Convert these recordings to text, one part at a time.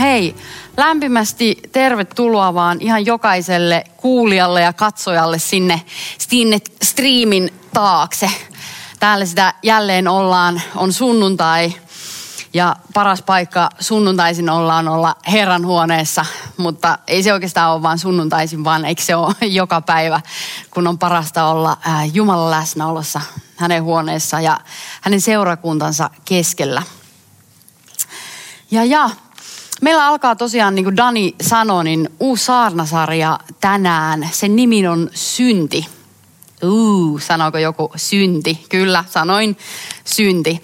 Hei, lämpimästi tervetuloa vaan ihan jokaiselle kuulijalle ja katsojalle sinne, sinne striimin taakse. Täällä sitä jälleen ollaan, on sunnuntai ja paras paikka sunnuntaisin ollaan olla Herran huoneessa, mutta ei se oikeastaan ole vaan sunnuntaisin, vaan eikö se ole joka päivä, kun on parasta olla Jumalan läsnäolossa hänen huoneessa ja hänen seurakuntansa keskellä. Ja ja, Meillä alkaa tosiaan, niin kuin Dani sanoi, niin uusi saarnasarja tänään. Sen nimi on Synti. Uu, sanoiko joku synti? Kyllä, sanoin synti.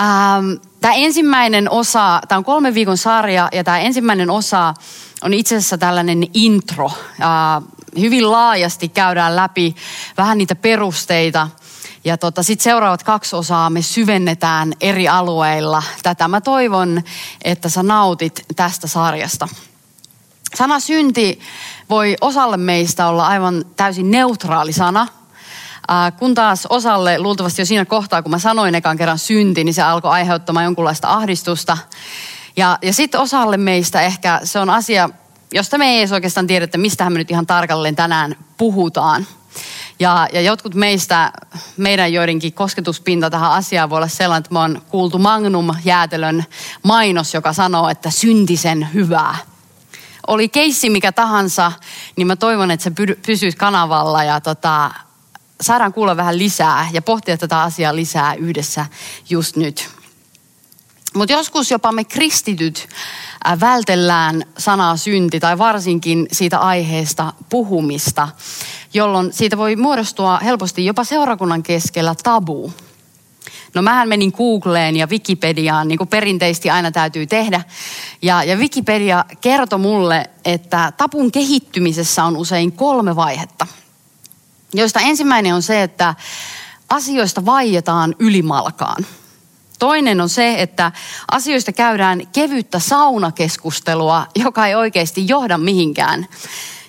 Ähm, tämä ensimmäinen osa, tämä on kolmen viikon sarja ja tämä ensimmäinen osa on itse asiassa tällainen intro. Äh, hyvin laajasti käydään läpi vähän niitä perusteita – ja tota, sitten seuraavat kaksi osaa me syvennetään eri alueilla. Tätä mä toivon, että sä nautit tästä sarjasta. Sana synti voi osalle meistä olla aivan täysin neutraali sana. Kun taas osalle, luultavasti jo siinä kohtaa, kun mä sanoin ekan kerran synti, niin se alkoi aiheuttamaan jonkunlaista ahdistusta. Ja, ja sitten osalle meistä ehkä se on asia, josta me ei edes oikeastaan tiedä, että mistä me nyt ihan tarkalleen tänään puhutaan – ja, ja jotkut meistä, meidän joidenkin kosketuspinta tähän asiaan voi olla sellainen, että me on kuultu Magnum-jäätelön mainos, joka sanoo, että syntisen hyvää. Oli keissi mikä tahansa, niin mä toivon, että se pysyisi kanavalla ja tota, saadaan kuulla vähän lisää ja pohtia tätä asiaa lisää yhdessä just nyt. Mutta joskus jopa me kristityt äh, vältellään sanaa synti tai varsinkin siitä aiheesta puhumista, jolloin siitä voi muodostua helposti jopa seurakunnan keskellä tabu. No mähän menin Googleen ja Wikipediaan, niin kuin perinteisesti aina täytyy tehdä. Ja, ja Wikipedia kertoi mulle, että tapun kehittymisessä on usein kolme vaihetta. Joista ensimmäinen on se, että asioista vaietaan ylimalkaan – Toinen on se, että asioista käydään kevyttä saunakeskustelua, joka ei oikeasti johda mihinkään.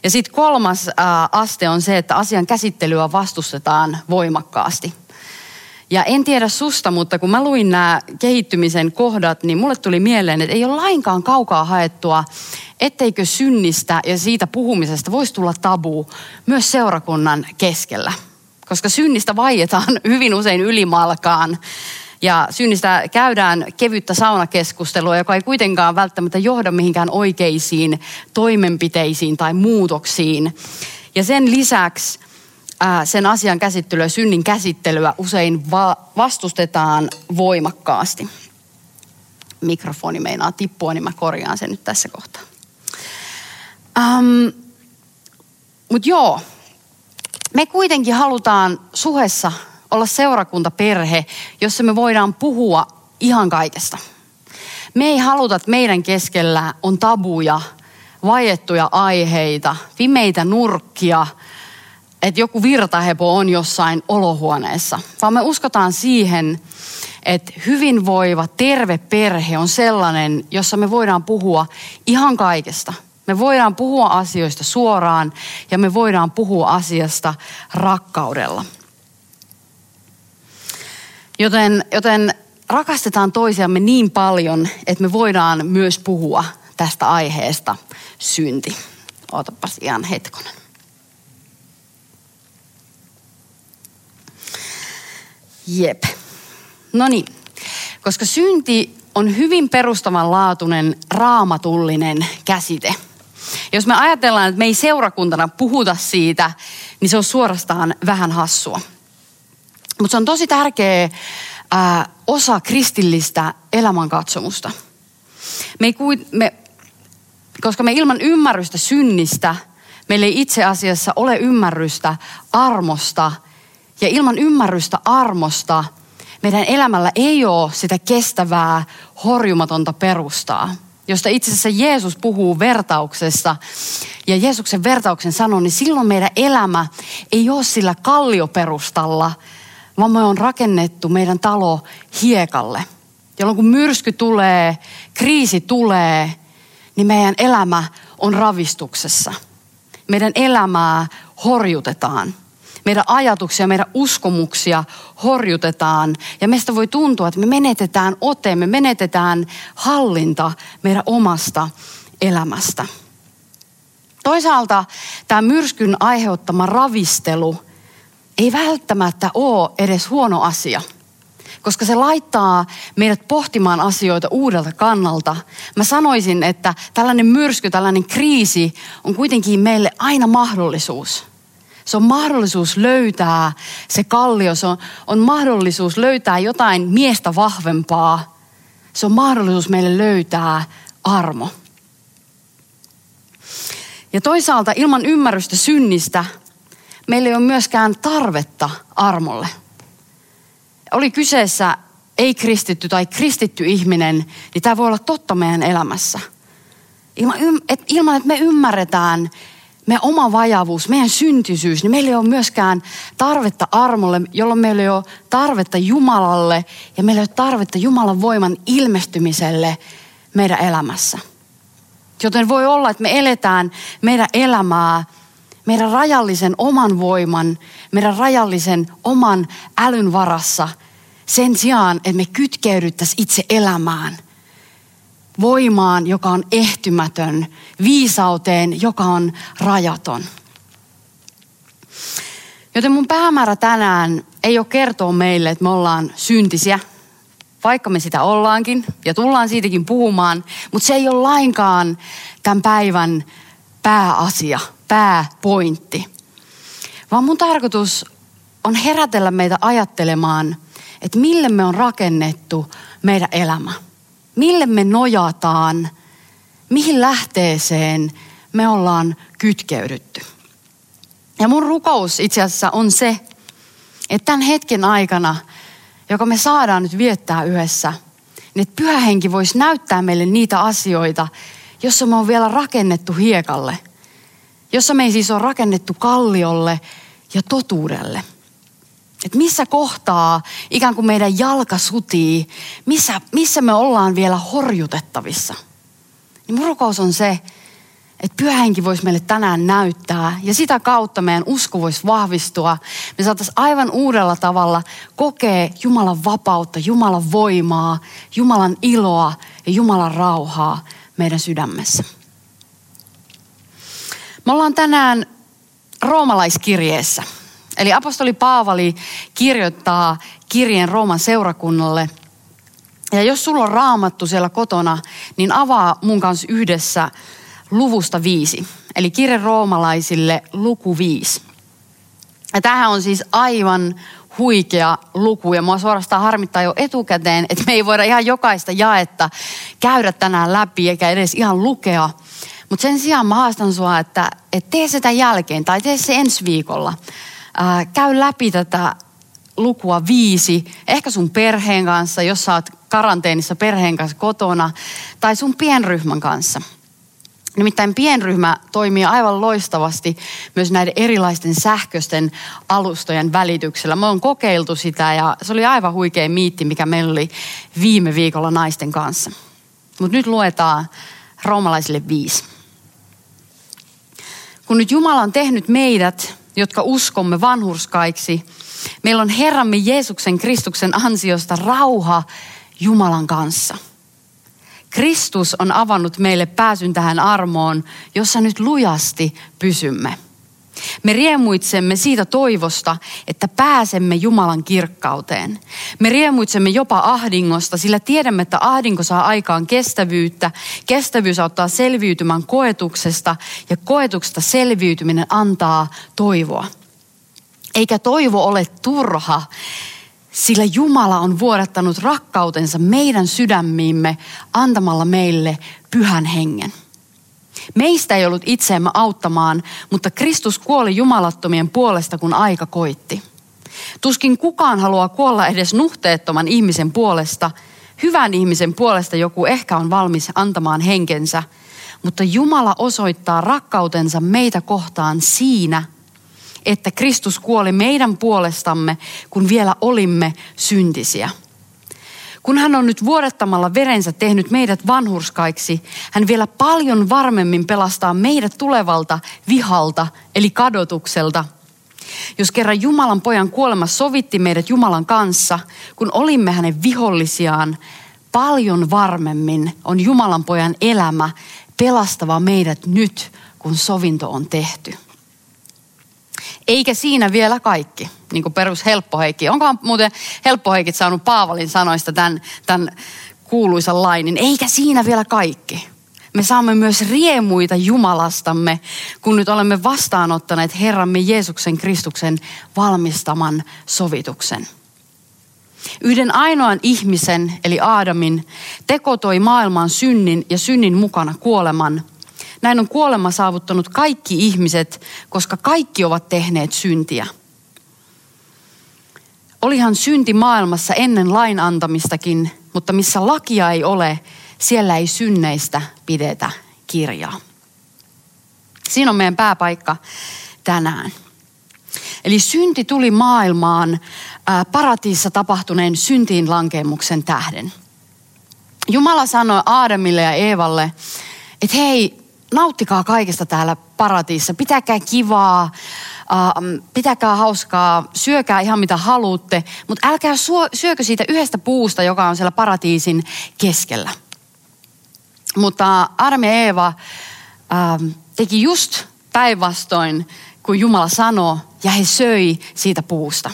Ja sitten kolmas aste on se, että asian käsittelyä vastustetaan voimakkaasti. Ja en tiedä susta, mutta kun mä luin nämä kehittymisen kohdat, niin mulle tuli mieleen, että ei ole lainkaan kaukaa haettua, etteikö synnistä ja siitä puhumisesta voisi tulla tabu myös seurakunnan keskellä. Koska synnistä vaietaan hyvin usein ylimalkaan ja synnistä käydään kevyttä saunakeskustelua, joka ei kuitenkaan välttämättä johda mihinkään oikeisiin toimenpiteisiin tai muutoksiin. Ja sen lisäksi ää, sen asian käsittelyä, synnin käsittelyä usein va- vastustetaan voimakkaasti. Mikrofoni meinaa tippua, niin mä korjaan sen nyt tässä kohtaa. Um, Mutta joo, me kuitenkin halutaan suhessa olla seurakuntaperhe, jossa me voidaan puhua ihan kaikesta. Me ei haluta, että meidän keskellä on tabuja, vajettuja aiheita, pimeitä nurkkia, että joku virtahepo on jossain olohuoneessa, vaan me uskotaan siihen, että hyvinvoiva, terve perhe on sellainen, jossa me voidaan puhua ihan kaikesta. Me voidaan puhua asioista suoraan ja me voidaan puhua asiasta rakkaudella. Joten, joten rakastetaan toisiamme niin paljon, että me voidaan myös puhua tästä aiheesta synti. Ootapas ihan hetkonen. Jep. No niin, koska synti on hyvin perustavanlaatuinen raamatullinen käsite. Jos me ajatellaan, että me ei seurakuntana puhuta siitä, niin se on suorastaan vähän hassua. Mutta se on tosi tärkeä ää, osa kristillistä elämänkatsomusta. Me ei, me, koska me ilman ymmärrystä synnistä, meillä ei itse asiassa ole ymmärrystä armosta. Ja ilman ymmärrystä armosta meidän elämällä ei ole sitä kestävää, horjumatonta perustaa. josta itse asiassa Jeesus puhuu vertauksessa, ja Jeesuksen vertauksen sanoo, niin silloin meidän elämä ei ole sillä kallioperustalla, vaan me on rakennettu meidän talo hiekalle. Jolloin kun myrsky tulee, kriisi tulee, niin meidän elämä on ravistuksessa. Meidän elämää horjutetaan. Meidän ajatuksia, meidän uskomuksia horjutetaan. Ja meistä voi tuntua, että me menetetään ote, me menetetään hallinta meidän omasta elämästä. Toisaalta tämä myrskyn aiheuttama ravistelu ei välttämättä ole edes huono asia – koska se laittaa meidät pohtimaan asioita uudelta kannalta. Mä sanoisin, että tällainen myrsky, tällainen kriisi on kuitenkin meille aina mahdollisuus. Se on mahdollisuus löytää se kallio, se on, on mahdollisuus löytää jotain miestä vahvempaa. Se on mahdollisuus meille löytää armo. Ja toisaalta ilman ymmärrystä synnistä meillä ei ole myöskään tarvetta armolle oli kyseessä ei-kristitty tai kristitty ihminen, niin tämä voi olla totta meidän elämässä. Ilman, et, ilman että me ymmärretään meidän oma vajavuus, meidän syntisyys, niin meillä ei ole myöskään tarvetta armolle, jolloin meillä ei ole tarvetta Jumalalle ja meillä ei ole tarvetta Jumalan voiman ilmestymiselle meidän elämässä. Joten voi olla, että me eletään meidän elämää meidän rajallisen oman voiman, meidän rajallisen oman älyn varassa sen sijaan, että me kytkeydyttäisiin itse elämään. Voimaan, joka on ehtymätön, viisauteen, joka on rajaton. Joten mun päämäärä tänään ei ole kertoa meille, että me ollaan syntisiä, vaikka me sitä ollaankin ja tullaan siitäkin puhumaan, mutta se ei ole lainkaan tämän päivän pääasia, pääpointti. Vaan mun tarkoitus on herätellä meitä ajattelemaan, että mille me on rakennettu meidän elämä. Mille me nojataan, mihin lähteeseen me ollaan kytkeydytty. Ja mun rukous itse asiassa on se, että tämän hetken aikana, joka me saadaan nyt viettää yhdessä, niin että pyhä henki voisi näyttää meille niitä asioita, jossa me on vielä rakennettu hiekalle – jossa me ei siis ole rakennettu kalliolle ja totuudelle. Et missä kohtaa ikään kuin meidän jalka sutii, missä, missä me ollaan vielä horjutettavissa. Niin mun rukous on se, että pyhähenki voisi meille tänään näyttää ja sitä kautta meidän usko voisi vahvistua. Me saataisiin aivan uudella tavalla kokea Jumalan vapautta, Jumalan voimaa, Jumalan iloa ja Jumalan rauhaa meidän sydämessä. Me ollaan tänään roomalaiskirjeessä. Eli apostoli Paavali kirjoittaa kirjeen Rooman seurakunnalle. Ja jos sulla on raamattu siellä kotona, niin avaa mun kanssa yhdessä luvusta viisi. Eli kirje roomalaisille luku viisi. Ja tämähän on siis aivan huikea luku ja mua suorastaan harmittaa jo etukäteen, että me ei voida ihan jokaista jaetta käydä tänään läpi eikä edes ihan lukea. Mutta sen sijaan mä haastan sua, että, että tee sitä jälkeen tai tee se ensi viikolla. Ää, käy läpi tätä lukua viisi, ehkä sun perheen kanssa, jos sä oot karanteenissa perheen kanssa kotona, tai sun pienryhmän kanssa. Nimittäin pienryhmä toimii aivan loistavasti myös näiden erilaisten sähköisten alustojen välityksellä. Me on kokeiltu sitä ja se oli aivan huikea miitti, mikä meillä oli viime viikolla naisten kanssa. Mutta nyt luetaan roomalaisille viisi. Kun nyt Jumala on tehnyt meidät, jotka uskomme vanhurskaiksi, meillä on Herramme Jeesuksen Kristuksen ansiosta rauha Jumalan kanssa. Kristus on avannut meille pääsyn tähän armoon, jossa nyt lujasti pysymme. Me riemuitsemme siitä toivosta, että pääsemme Jumalan kirkkauteen. Me riemuitsemme jopa ahdingosta, sillä tiedämme, että ahdinko saa aikaan kestävyyttä. Kestävyys auttaa selviytymään koetuksesta ja koetuksesta selviytyminen antaa toivoa. Eikä toivo ole turha, sillä Jumala on vuodattanut rakkautensa meidän sydämiimme antamalla meille pyhän hengen. Meistä ei ollut itseemme auttamaan, mutta Kristus kuoli jumalattomien puolesta, kun aika koitti. Tuskin kukaan haluaa kuolla edes nuhteettoman ihmisen puolesta. hyvän ihmisen puolesta joku ehkä on valmis antamaan henkensä, mutta Jumala osoittaa rakkautensa meitä kohtaan siinä, että Kristus kuoli meidän puolestamme, kun vielä olimme syntisiä. Kun hän on nyt vuorettamalla verensä tehnyt meidät vanhurskaiksi, hän vielä paljon varmemmin pelastaa meidät tulevalta vihalta, eli kadotukselta. Jos kerran Jumalan pojan kuolema sovitti meidät Jumalan kanssa, kun olimme hänen vihollisiaan, paljon varmemmin on Jumalan pojan elämä pelastava meidät nyt, kun sovinto on tehty. Eikä siinä vielä kaikki, niin kuin perus helppoheikki. Onkohan muuten helppoheikit saanut Paavalin sanoista tämän, tämän kuuluisan lainin? Eikä siinä vielä kaikki. Me saamme myös riemuita Jumalastamme, kun nyt olemme vastaanottaneet Herramme Jeesuksen Kristuksen valmistaman sovituksen. Yhden ainoan ihmisen, eli Aadamin, teko toi maailmaan synnin ja synnin mukana kuoleman – näin on kuolema saavuttanut kaikki ihmiset, koska kaikki ovat tehneet syntiä. Olihan synti maailmassa ennen lain antamistakin, mutta missä lakia ei ole, siellä ei synneistä pidetä kirjaa. Siinä on meidän pääpaikka tänään. Eli synti tuli maailmaan paratiissa tapahtuneen syntiin lankemuksen tähden. Jumala sanoi Aadamille ja Eevalle, että hei, nauttikaa kaikesta täällä paratiissa. Pitäkää kivaa, äh, pitäkää hauskaa, syökää ihan mitä haluatte, mutta älkää syökö siitä yhdestä puusta, joka on siellä paratiisin keskellä. Mutta ja Eeva äh, teki just päinvastoin, kun Jumala sanoi, ja he söi siitä puusta.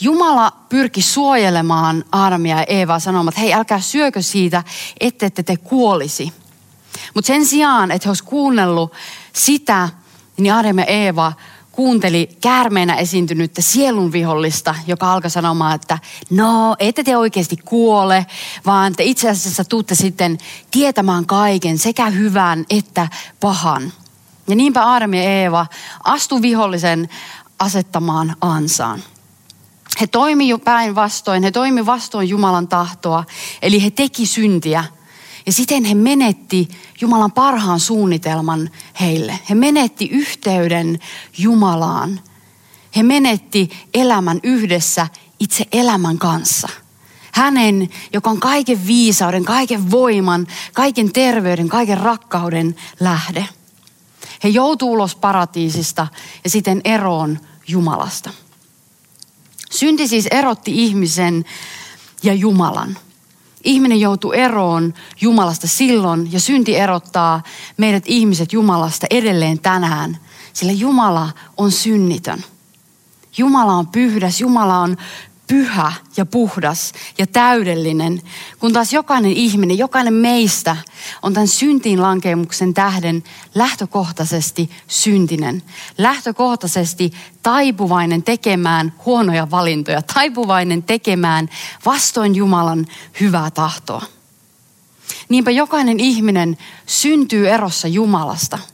Jumala pyrki suojelemaan Aadamia ja Eevaa sanomaan, että hei älkää syökö siitä, ette te kuolisi. Mutta sen sijaan, että he olisivat kuunnellut sitä, niin Adam ja Eeva kuunteli käärmeenä esiintynyttä sielun vihollista, joka alkoi sanomaan, että no, ette te oikeasti kuole, vaan te itse asiassa tuutte sitten tietämään kaiken, sekä hyvän että pahan. Ja niinpä Adam ja Eeva astu vihollisen asettamaan ansaan. He toimi jo päinvastoin, he toimi vastoin Jumalan tahtoa, eli he teki syntiä – ja siten he menetti Jumalan parhaan suunnitelman heille. He menetti yhteyden Jumalaan. He menetti elämän yhdessä itse elämän kanssa. Hänen, joka on kaiken viisauden, kaiken voiman, kaiken terveyden, kaiken rakkauden lähde. He joutuu ulos paratiisista ja siten eroon Jumalasta. Synti siis erotti ihmisen ja Jumalan. Ihminen joutuu eroon Jumalasta silloin ja synti erottaa meidät ihmiset Jumalasta edelleen tänään, sillä Jumala on synnitön. Jumala on pyhdäs, Jumala on pyhä ja puhdas ja täydellinen, kun taas jokainen ihminen, jokainen meistä on tämän syntiin lankemuksen tähden lähtökohtaisesti syntinen. Lähtökohtaisesti taipuvainen tekemään huonoja valintoja, taipuvainen tekemään vastoin Jumalan hyvää tahtoa. Niinpä jokainen ihminen syntyy erossa Jumalasta –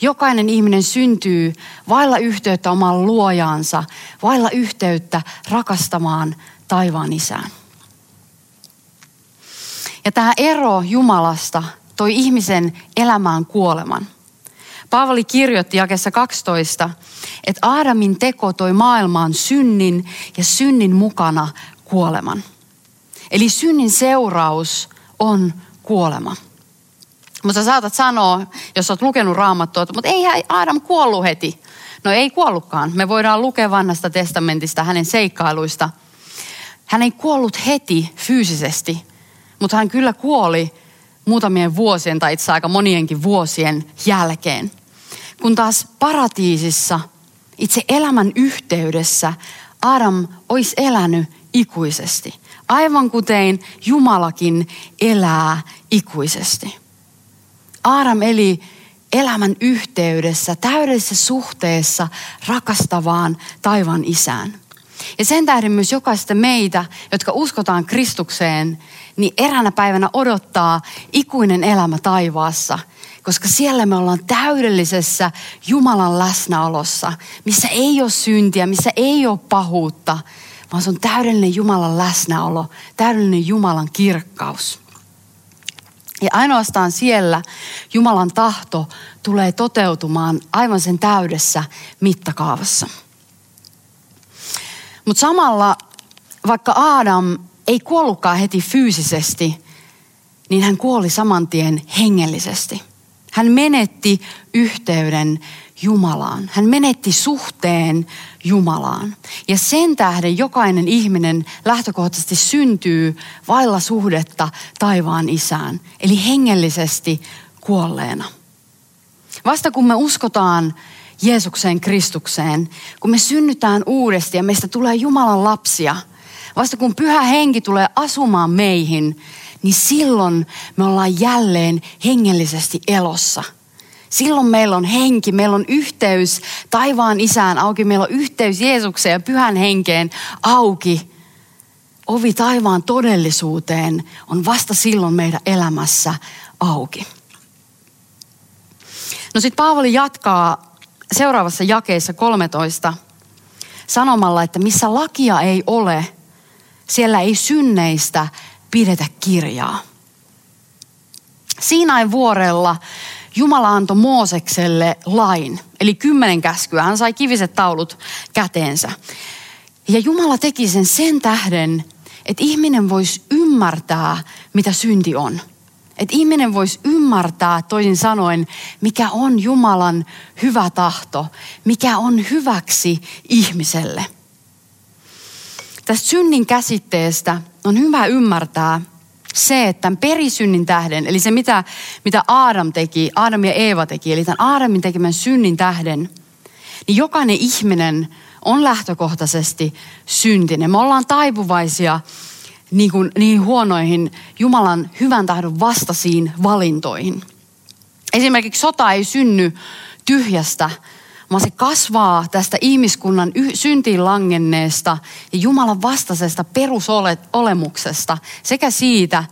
Jokainen ihminen syntyy vailla yhteyttä omaan luojaansa, vailla yhteyttä rakastamaan taivaan isään. Ja tämä ero Jumalasta toi ihmisen elämään kuoleman. Paavali kirjoitti jakessa 12, että Aadamin teko toi maailmaan synnin ja synnin mukana kuoleman. Eli synnin seuraus on kuolema. Mutta sä saatat sanoa, jos olet lukenut raamattua, mutta ei Adam kuollut heti. No ei kuollutkaan. Me voidaan lukea vanhasta testamentista hänen seikkailuista. Hän ei kuollut heti fyysisesti, mutta hän kyllä kuoli muutamien vuosien tai itse aika monienkin vuosien jälkeen. Kun taas paratiisissa, itse elämän yhteydessä, Adam olisi elänyt ikuisesti. Aivan kuten Jumalakin elää ikuisesti. Aaram eli elämän yhteydessä, täydellisessä suhteessa rakastavaan taivaan isään. Ja sen tähden myös jokaista meitä, jotka uskotaan Kristukseen, niin eräänä päivänä odottaa ikuinen elämä taivaassa, koska siellä me ollaan täydellisessä Jumalan läsnäolossa, missä ei ole syntiä, missä ei ole pahuutta, vaan se on täydellinen Jumalan läsnäolo, täydellinen Jumalan kirkkaus. Ja ainoastaan siellä Jumalan tahto tulee toteutumaan aivan sen täydessä mittakaavassa. Mutta samalla, vaikka Adam ei kuollutkaan heti fyysisesti, niin hän kuoli saman tien hengellisesti. Hän menetti yhteyden Jumalaan. Hän menetti suhteen Jumalaan. Ja sen tähden jokainen ihminen lähtökohtaisesti syntyy vailla suhdetta taivaan isään, eli hengellisesti kuolleena. Vasta kun me uskotaan Jeesukseen Kristukseen, kun me synnytään uudesti ja meistä tulee Jumalan lapsia, vasta kun pyhä henki tulee asumaan meihin, niin silloin me ollaan jälleen hengellisesti elossa – Silloin meillä on henki, meillä on yhteys taivaan isään auki, meillä on yhteys Jeesukseen ja pyhän henkeen auki. Ovi taivaan todellisuuteen on vasta silloin meidän elämässä auki. No sitten Paavali jatkaa seuraavassa jakeessa 13 sanomalla, että missä lakia ei ole, siellä ei synneistä pidetä kirjaa. Siinain vuorella Jumala antoi Moosekselle lain, eli kymmenen käskyä. Hän sai kiviset taulut käteensä. Ja Jumala teki sen sen tähden, että ihminen voisi ymmärtää, mitä synti on. Että ihminen voisi ymmärtää toisin sanoen, mikä on Jumalan hyvä tahto, mikä on hyväksi ihmiselle. Tästä synnin käsitteestä on hyvä ymmärtää, se, että tämän perisynnin tähden, eli se mitä, mitä Aadam teki, Aadam ja Eeva teki, eli tämän Aadamin tekemän synnin tähden, niin jokainen ihminen on lähtökohtaisesti syntinen. Me ollaan taipuvaisia niin, kuin, niin huonoihin Jumalan hyvän tahdon vastaisiin valintoihin. Esimerkiksi sota ei synny tyhjästä, vaan se kasvaa tästä ihmiskunnan syntiin langenneesta ja Jumalan vastaisesta perusolemuksesta sekä siitä,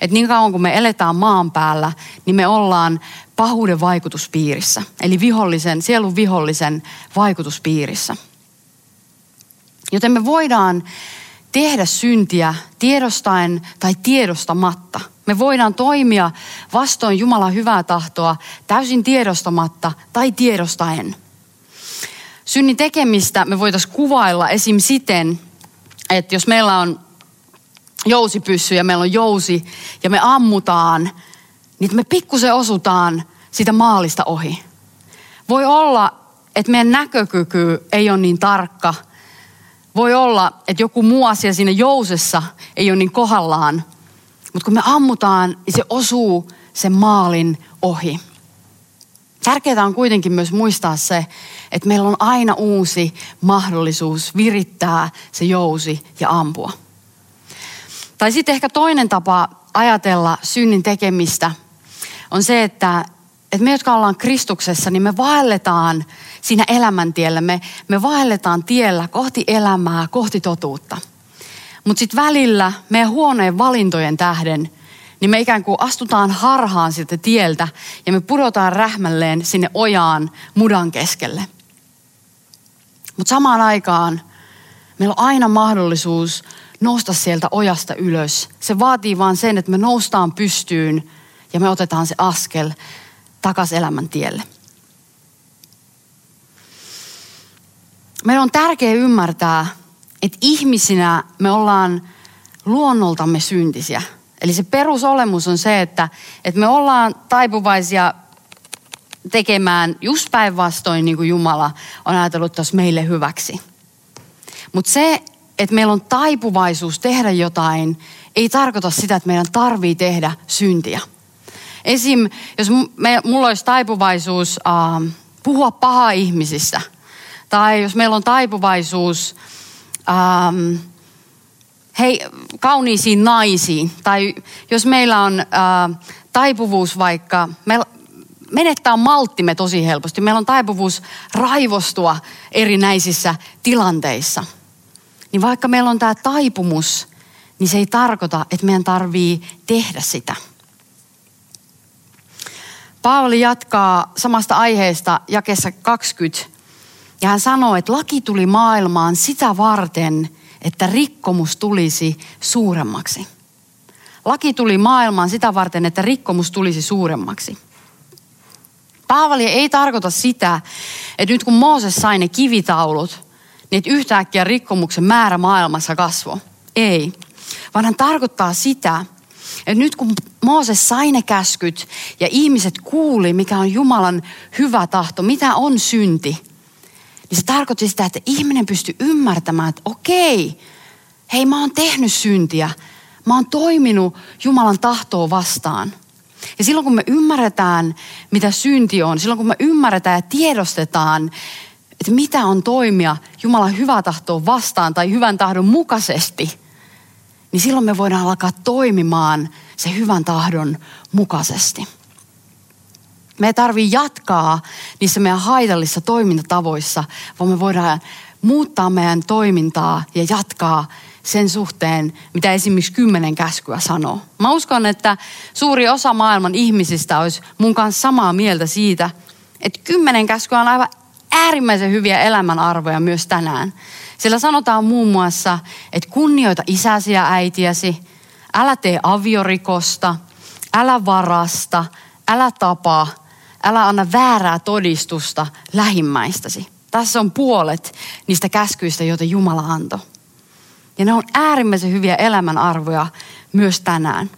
että niin kauan kun me eletään maan päällä, niin me ollaan pahuuden vaikutuspiirissä. Eli vihollisen, sielun vihollisen vaikutuspiirissä. Joten me voidaan tehdä syntiä tiedostaen tai tiedostamatta. Me voidaan toimia vastoin Jumalan hyvää tahtoa täysin tiedostamatta tai tiedostaen. Synnin tekemistä me voitaisiin kuvailla esim. siten, että jos meillä on jousipyssy ja meillä on jousi ja me ammutaan, niin me pikkusen osutaan sitä maalista ohi. Voi olla, että meidän näkökyky ei ole niin tarkka. Voi olla, että joku muu asia siinä jousessa ei ole niin kohdallaan. Mutta kun me ammutaan, niin se osuu sen maalin ohi. Tärkeää on kuitenkin myös muistaa se, että meillä on aina uusi mahdollisuus virittää se jousi ja ampua. Tai sitten ehkä toinen tapa ajatella synnin tekemistä on se, että, että me, jotka ollaan Kristuksessa, niin me vaelletaan siinä elämäntiellä. Me, me vaelletaan tiellä kohti elämää, kohti totuutta. Mutta sitten välillä meidän huoneen valintojen tähden – niin me ikään kuin astutaan harhaan siltä tieltä ja me pudotaan rähmälleen sinne ojaan mudan keskelle. Mutta samaan aikaan meillä on aina mahdollisuus nousta sieltä ojasta ylös. Se vaatii vaan sen, että me noustaan pystyyn ja me otetaan se askel takaisin elämän tielle. Meidän on tärkeää ymmärtää, että ihmisinä me ollaan luonnoltamme syntisiä. Eli se perusolemus on se, että, että me ollaan taipuvaisia tekemään just päinvastoin niin kuin Jumala on ajatellut tuossa meille hyväksi. Mutta se, että meillä on taipuvaisuus tehdä jotain, ei tarkoita sitä, että meidän tarvii tehdä syntiä. Esim. jos me, mulla olisi taipuvaisuus äh, puhua pahaa ihmisistä, tai jos meillä on taipuvaisuus äh, hei, kauniisiin naisiin. Tai jos meillä on äh, taipuvuus vaikka, me menettää malttimme tosi helposti. Meillä on taipuvuus raivostua erinäisissä tilanteissa. Niin vaikka meillä on tämä taipumus, niin se ei tarkoita, että meidän tarvii tehdä sitä. Paavali jatkaa samasta aiheesta jakessa 20. Ja hän sanoo, että laki tuli maailmaan sitä varten – että rikkomus tulisi suuremmaksi. Laki tuli maailmaan sitä varten, että rikkomus tulisi suuremmaksi. Paavali ei tarkoita sitä, että nyt kun Mooses sai ne kivitaulut, niin että yhtäkkiä rikkomuksen määrä maailmassa kasvoi. Ei. Vaan hän tarkoittaa sitä, että nyt kun Mooses sai ne käskyt ja ihmiset kuuli, mikä on Jumalan hyvä tahto, mitä on synti, niin se tarkoitti sitä, että ihminen pystyi ymmärtämään, että okei, hei mä oon tehnyt syntiä, mä oon toiminut Jumalan tahtoa vastaan. Ja silloin kun me ymmärretään, mitä synti on, silloin kun me ymmärretään ja tiedostetaan, että mitä on toimia Jumalan hyvää tahtoa vastaan tai hyvän tahdon mukaisesti, niin silloin me voidaan alkaa toimimaan se hyvän tahdon mukaisesti. Me ei tarvitse jatkaa niissä meidän haitallisissa toimintatavoissa, vaan me voidaan muuttaa meidän toimintaa ja jatkaa sen suhteen, mitä esimerkiksi kymmenen käskyä sanoo. Mä uskon, että suuri osa maailman ihmisistä olisi mun kanssa samaa mieltä siitä, että kymmenen käskyä on aivan äärimmäisen hyviä elämänarvoja myös tänään. Sillä sanotaan muun muassa, että kunnioita isäsi ja äitiäsi, älä tee aviorikosta, älä varasta, älä tapa, älä anna väärää todistusta lähimmäistäsi. Tässä on puolet niistä käskyistä, joita Jumala antoi. Ja ne on äärimmäisen hyviä elämänarvoja myös tänään.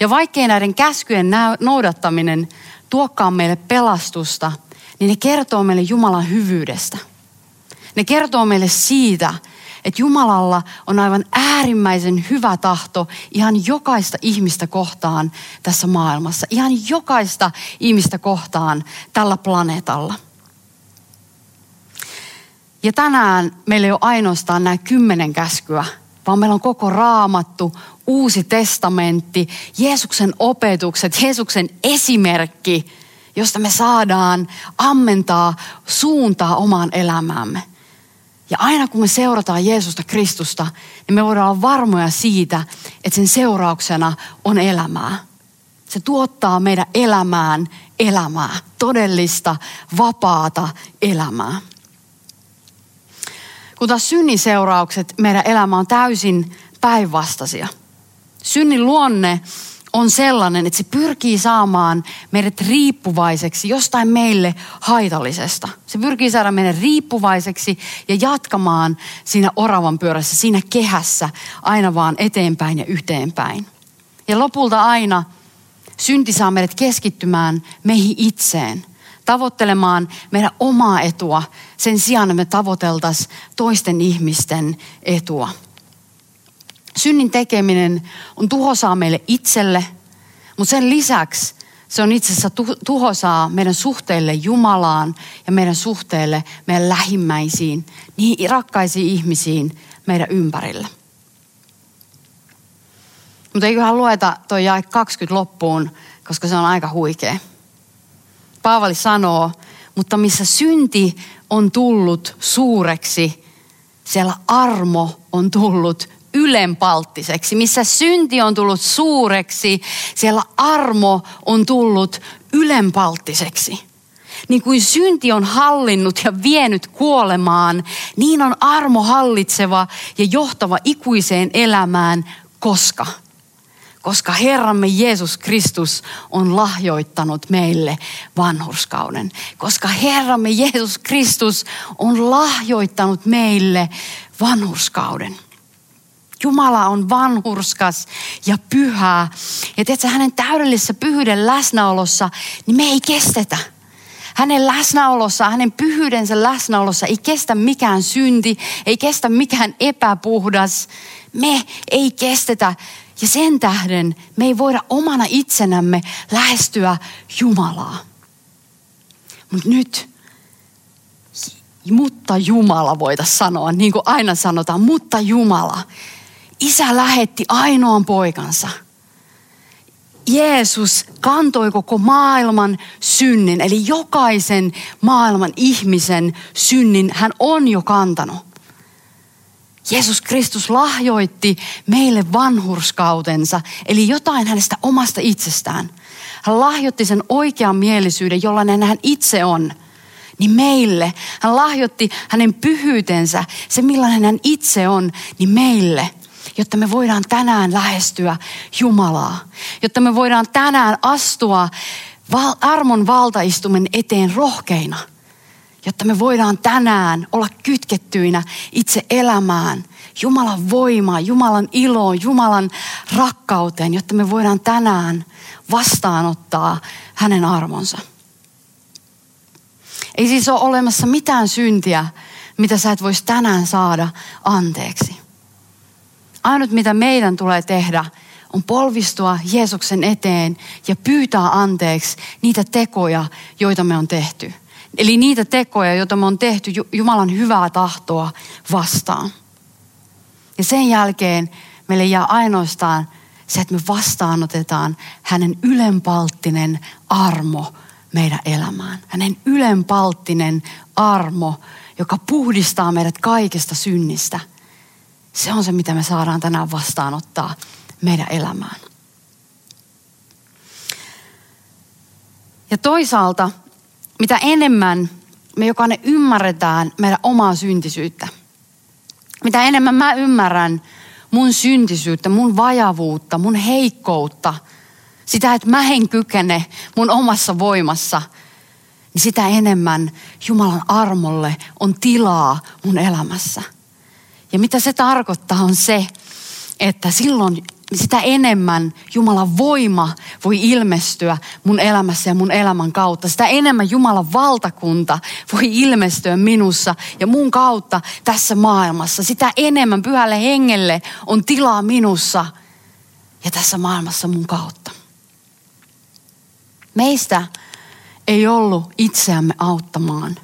Ja vaikkei näiden käskyjen noudattaminen tuokkaa meille pelastusta, niin ne kertoo meille Jumalan hyvyydestä. Ne kertoo meille siitä, että Jumalalla on aivan äärimmäisen hyvä tahto ihan jokaista ihmistä kohtaan tässä maailmassa. Ihan jokaista ihmistä kohtaan tällä planeetalla. Ja tänään meillä ei ole ainoastaan nämä kymmenen käskyä, vaan meillä on koko raamattu, uusi testamentti, Jeesuksen opetukset, Jeesuksen esimerkki, josta me saadaan ammentaa suuntaa omaan elämäämme. Ja aina kun me seurataan Jeesusta Kristusta, niin me voidaan olla varmoja siitä, että sen seurauksena on elämää. Se tuottaa meidän elämään elämää, todellista, vapaata elämää. Kun taas synnin seuraukset meidän elämä on täysin päinvastaisia. Synnin luonne on sellainen, että se pyrkii saamaan meidät riippuvaiseksi jostain meille haitallisesta. Se pyrkii saada meidät riippuvaiseksi ja jatkamaan siinä oravan pyörässä, siinä kehässä aina vaan eteenpäin ja yhteenpäin. Ja lopulta aina synti saa meidät keskittymään meihin itseen – tavoittelemaan meidän omaa etua sen sijaan, me tavoiteltaisiin toisten ihmisten etua. Synnin tekeminen on tuhosaa meille itselle, mutta sen lisäksi se on itse asiassa tuhosaa meidän suhteille Jumalaan ja meidän suhteille meidän lähimmäisiin, niihin rakkaisiin ihmisiin meidän ympärillä. Mutta eiköhän lueta toi jae 20 loppuun, koska se on aika huikea. Paavali sanoo, mutta missä synti on tullut suureksi, siellä armo on tullut ylenpalttiseksi. Missä synti on tullut suureksi, siellä armo on tullut ylenpalttiseksi. Niin kuin synti on hallinnut ja vienyt kuolemaan, niin on armo hallitseva ja johtava ikuiseen elämään, koska – koska Herramme Jeesus Kristus on lahjoittanut meille vanhurskauden. Koska Herramme Jeesus Kristus on lahjoittanut meille vanhurskauden. Jumala on vanhurskas ja pyhä. Ja tiedätkö, hänen täydellisessä pyhyyden läsnäolossa, niin me ei kestetä. Hänen läsnäolossa, hänen pyhyydensä läsnäolossa ei kestä mikään synti, ei kestä mikään epäpuhdas. Me ei kestetä ja sen tähden me ei voida omana itsenämme lähestyä Jumalaa. Mutta nyt, mutta Jumala voitaisiin sanoa, niin kuin aina sanotaan, mutta Jumala. Isä lähetti ainoan poikansa. Jeesus kantoi koko maailman synnin, eli jokaisen maailman ihmisen synnin hän on jo kantanut. Jeesus Kristus lahjoitti meille vanhurskautensa, eli jotain hänestä omasta itsestään. Hän lahjoitti sen oikean mielisyyden, jollainen hän itse on. niin meille. Hän lahjoitti hänen pyhyytensä, se millainen hän itse on, niin meille. Jotta me voidaan tänään lähestyä Jumalaa. Jotta me voidaan tänään astua armon valtaistumen eteen rohkeina. Jotta me voidaan tänään olla kytkettyinä itse elämään, Jumalan voimaan, Jumalan iloon, Jumalan rakkauteen, jotta me voidaan tänään vastaanottaa hänen armonsa. Ei siis ole olemassa mitään syntiä, mitä sä et voisi tänään saada anteeksi. Ainut mitä meidän tulee tehdä on polvistua Jeesuksen eteen ja pyytää anteeksi niitä tekoja, joita me on tehty. Eli niitä tekoja, joita me on tehty Jumalan hyvää tahtoa vastaan. Ja sen jälkeen meille jää ainoastaan se, että me vastaanotetaan hänen ylenpalttinen armo meidän elämään. Hänen ylenpalttinen armo, joka puhdistaa meidät kaikesta synnistä. Se on se, mitä me saadaan tänään vastaanottaa meidän elämään. Ja toisaalta, mitä enemmän me jokainen ymmärretään meidän omaa syntisyyttä, mitä enemmän mä ymmärrän mun syntisyyttä, mun vajavuutta, mun heikkoutta, sitä, että mä en kykene mun omassa voimassa, niin sitä enemmän Jumalan armolle on tilaa mun elämässä. Ja mitä se tarkoittaa on se, että silloin niin sitä enemmän Jumalan voima voi ilmestyä mun elämässä ja mun elämän kautta. Sitä enemmän Jumalan valtakunta voi ilmestyä minussa ja mun kautta tässä maailmassa. Sitä enemmän pyhälle hengelle on tilaa minussa ja tässä maailmassa mun kautta. Meistä ei ollut itseämme auttamaan,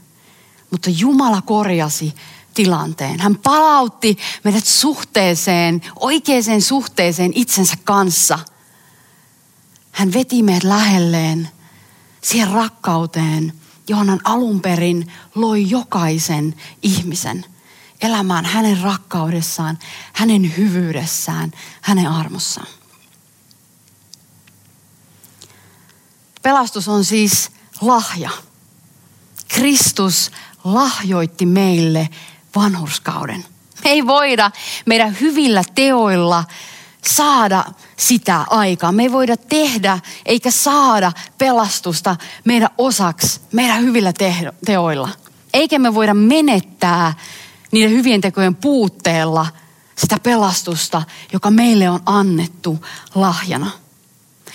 mutta Jumala korjasi tilanteen. Hän palautti meidät suhteeseen, oikeaan suhteeseen itsensä kanssa. Hän veti meidät lähelleen siihen rakkauteen, johon hän alun perin loi jokaisen ihmisen elämään hänen rakkaudessaan, hänen hyvyydessään, hänen armossaan. Pelastus on siis lahja. Kristus lahjoitti meille vanhurskauden. Me ei voida meidän hyvillä teoilla saada sitä aikaa. Me ei voida tehdä eikä saada pelastusta meidän osaksi meidän hyvillä teoilla. Eikä me voida menettää niiden hyvien tekojen puutteella sitä pelastusta, joka meille on annettu lahjana.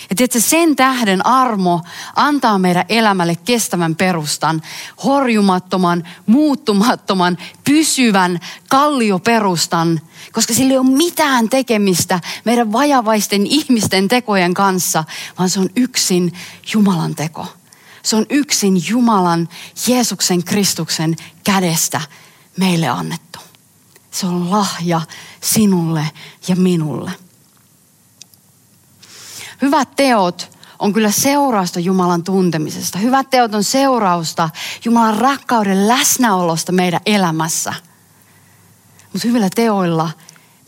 Ja tiedätkö, sen tähden armo antaa meidän elämälle kestävän perustan, horjumattoman, muuttumattoman, pysyvän kallioperustan, koska sillä ei ole mitään tekemistä meidän vajavaisten ihmisten tekojen kanssa, vaan se on yksin Jumalan teko. Se on yksin Jumalan, Jeesuksen Kristuksen kädestä meille annettu. Se on lahja sinulle ja minulle. Hyvät teot on kyllä seurausta Jumalan tuntemisesta. Hyvät teot on seurausta Jumalan rakkauden läsnäolosta meidän elämässä. Mutta hyvillä teoilla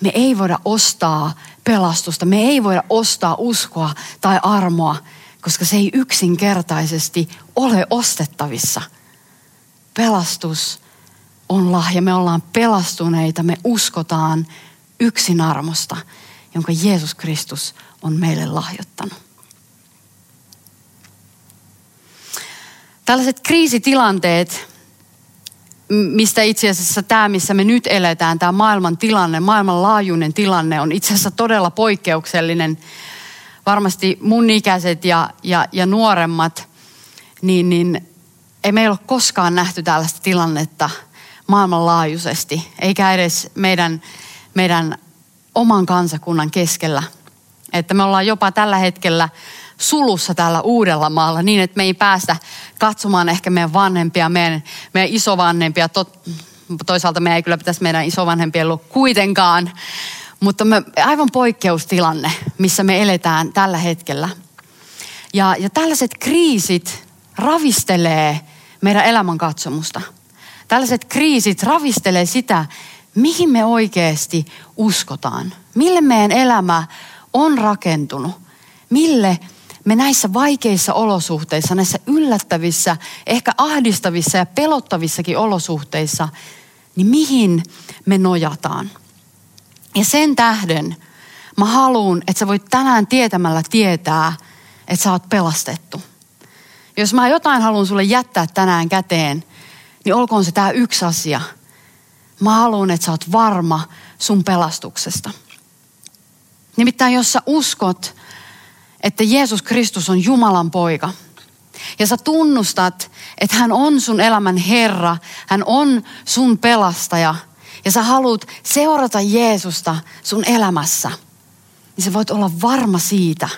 me ei voida ostaa pelastusta, me ei voida ostaa uskoa tai armoa, koska se ei yksinkertaisesti ole ostettavissa. Pelastus on lahja, me ollaan pelastuneita, me uskotaan yksin armosta, jonka Jeesus Kristus on meille lahjoittanut. Tällaiset kriisitilanteet, mistä itse asiassa tämä, missä me nyt eletään, tämä maailman tilanne, maailmanlaajuinen tilanne on itse asiassa todella poikkeuksellinen. Varmasti mun ikäiset ja, ja, ja nuoremmat, niin, niin ei meillä ole koskaan nähty tällaista tilannetta maailmanlaajuisesti, eikä edes meidän, meidän oman kansakunnan keskellä – että me ollaan jopa tällä hetkellä sulussa täällä uudella maalla niin, että me ei päästä katsomaan ehkä meidän vanhempia, meidän, meidän isovanhempia. Tot, toisaalta me ei kyllä pitäisi meidän isovanhempia ollut kuitenkaan. Mutta me, aivan poikkeustilanne, missä me eletään tällä hetkellä. Ja, ja tällaiset kriisit ravistelee meidän elämän katsomusta. Tällaiset kriisit ravistelee sitä, mihin me oikeasti uskotaan. Mille meidän elämä on rakentunut, mille me näissä vaikeissa olosuhteissa, näissä yllättävissä, ehkä ahdistavissa ja pelottavissakin olosuhteissa, niin mihin me nojataan? Ja sen tähden mä haluan, että sä voit tänään tietämällä tietää, että sä oot pelastettu. Jos mä jotain haluan sulle jättää tänään käteen, niin olkoon se tämä yksi asia. Mä haluan, että sä oot varma sun pelastuksesta. Nimittäin jos sä uskot, että Jeesus Kristus on Jumalan poika, ja sä tunnustat, että hän on sun elämän Herra, hän on sun pelastaja, ja sä haluat seurata Jeesusta sun elämässä, niin sä voit olla varma siitä,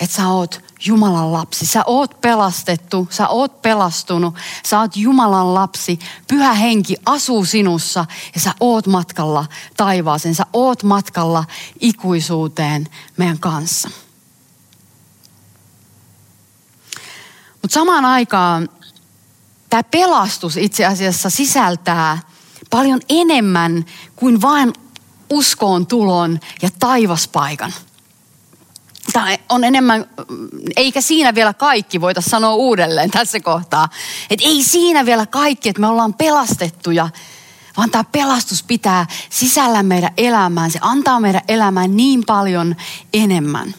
että sä oot Jumalan lapsi. Sä oot pelastettu, sä oot pelastunut, sä oot Jumalan lapsi. Pyhä henki asuu sinussa ja sä oot matkalla taivaaseen. Sä oot matkalla ikuisuuteen meidän kanssa. Mutta samaan aikaan tämä pelastus itse asiassa sisältää paljon enemmän kuin vain uskoon tulon ja taivaspaikan – Tämä on enemmän, eikä siinä vielä kaikki, voita sanoa uudelleen tässä kohtaa. Että ei siinä vielä kaikki, että me ollaan pelastettuja, vaan tämä pelastus pitää sisällä meidän elämään. Se antaa meidän elämään niin paljon enemmän.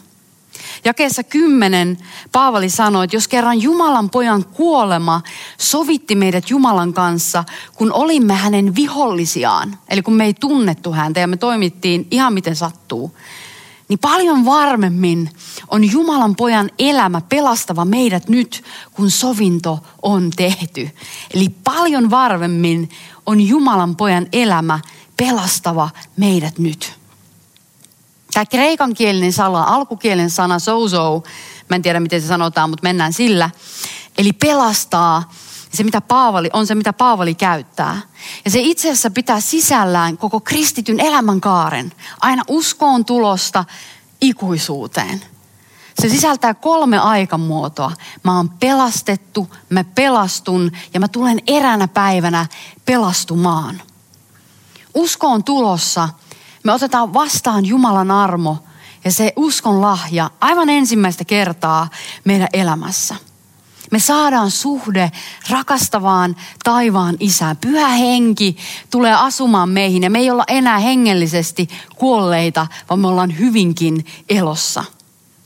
Jakeessa kymmenen Paavali sanoi, että jos kerran Jumalan pojan kuolema sovitti meidät Jumalan kanssa, kun olimme hänen vihollisiaan, eli kun me ei tunnettu häntä ja me toimittiin ihan miten sattuu, niin paljon varmemmin on Jumalan pojan elämä pelastava meidät nyt, kun sovinto on tehty. Eli paljon varmemmin on Jumalan pojan elämä pelastava meidät nyt. Tämä kreikankielinen sana, alkukielen sana sozo, mä en tiedä miten se sanotaan, mutta mennään sillä. Eli pelastaa se, mitä Paavali, on se, mitä Paavali käyttää. Ja se itse asiassa pitää sisällään koko kristityn elämänkaaren. Aina uskoon tulosta ikuisuuteen. Se sisältää kolme aikamuotoa. Mä oon pelastettu, mä pelastun ja mä tulen eränä päivänä pelastumaan. Uskoon tulossa me otetaan vastaan Jumalan armo ja se uskon lahja aivan ensimmäistä kertaa meidän elämässä – me saadaan suhde rakastavaan taivaan isään. Pyhä henki tulee asumaan meihin ja me ei olla enää hengellisesti kuolleita, vaan me ollaan hyvinkin elossa.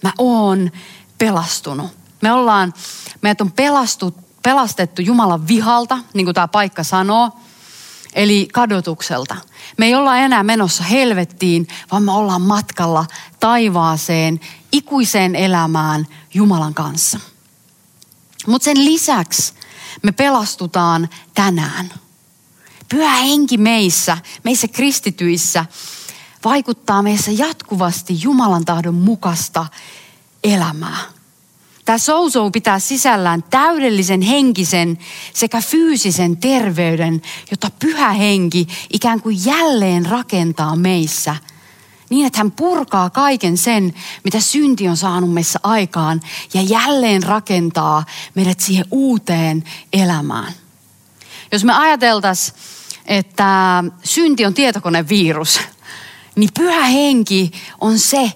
Mä oon pelastunut. Me ollaan, meidät on pelastu, pelastettu Jumalan vihalta, niin kuin tämä paikka sanoo, eli kadotukselta. Me ei olla enää menossa helvettiin, vaan me ollaan matkalla taivaaseen, ikuiseen elämään Jumalan kanssa. Mutta sen lisäksi me pelastutaan tänään. Pyhä henki meissä, meissä kristityissä, vaikuttaa meissä jatkuvasti Jumalan tahdon mukaista elämää. Tämä sousou pitää sisällään täydellisen henkisen sekä fyysisen terveyden, jota pyhä henki ikään kuin jälleen rakentaa meissä – niin, että hän purkaa kaiken sen, mitä synti on saanut meissä aikaan ja jälleen rakentaa meidät siihen uuteen elämään. Jos me ajateltaisiin, että synti on tietokonevirus, niin pyhä henki on se,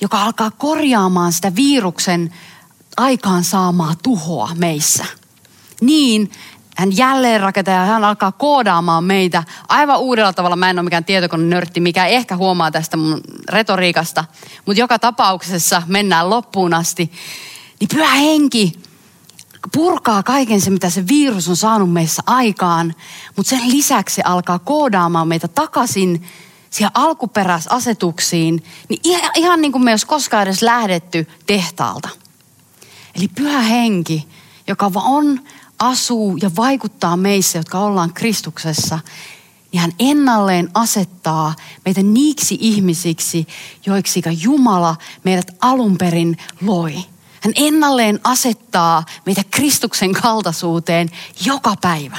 joka alkaa korjaamaan sitä viruksen aikaan saamaa tuhoa meissä. Niin, hän jälleen rakentaa ja hän alkaa koodaamaan meitä aivan uudella tavalla. Mä en ole mikään tietokonenörtti, mikä ehkä huomaa tästä mun retoriikasta. Mutta joka tapauksessa mennään loppuun asti. Niin pyhä henki purkaa kaiken se, mitä se virus on saanut meissä aikaan. Mutta sen lisäksi se alkaa koodaamaan meitä takaisin siihen alkuperäisasetuksiin. Niin ihan, ihan niin kuin me ei olisi koskaan edes lähdetty tehtaalta. Eli pyhä henki, joka on asuu ja vaikuttaa meissä, jotka ollaan Kristuksessa, niin hän ennalleen asettaa meitä niiksi ihmisiksi, joiksi Jumala meidät alun perin loi. Hän ennalleen asettaa meitä Kristuksen kaltaisuuteen joka päivä.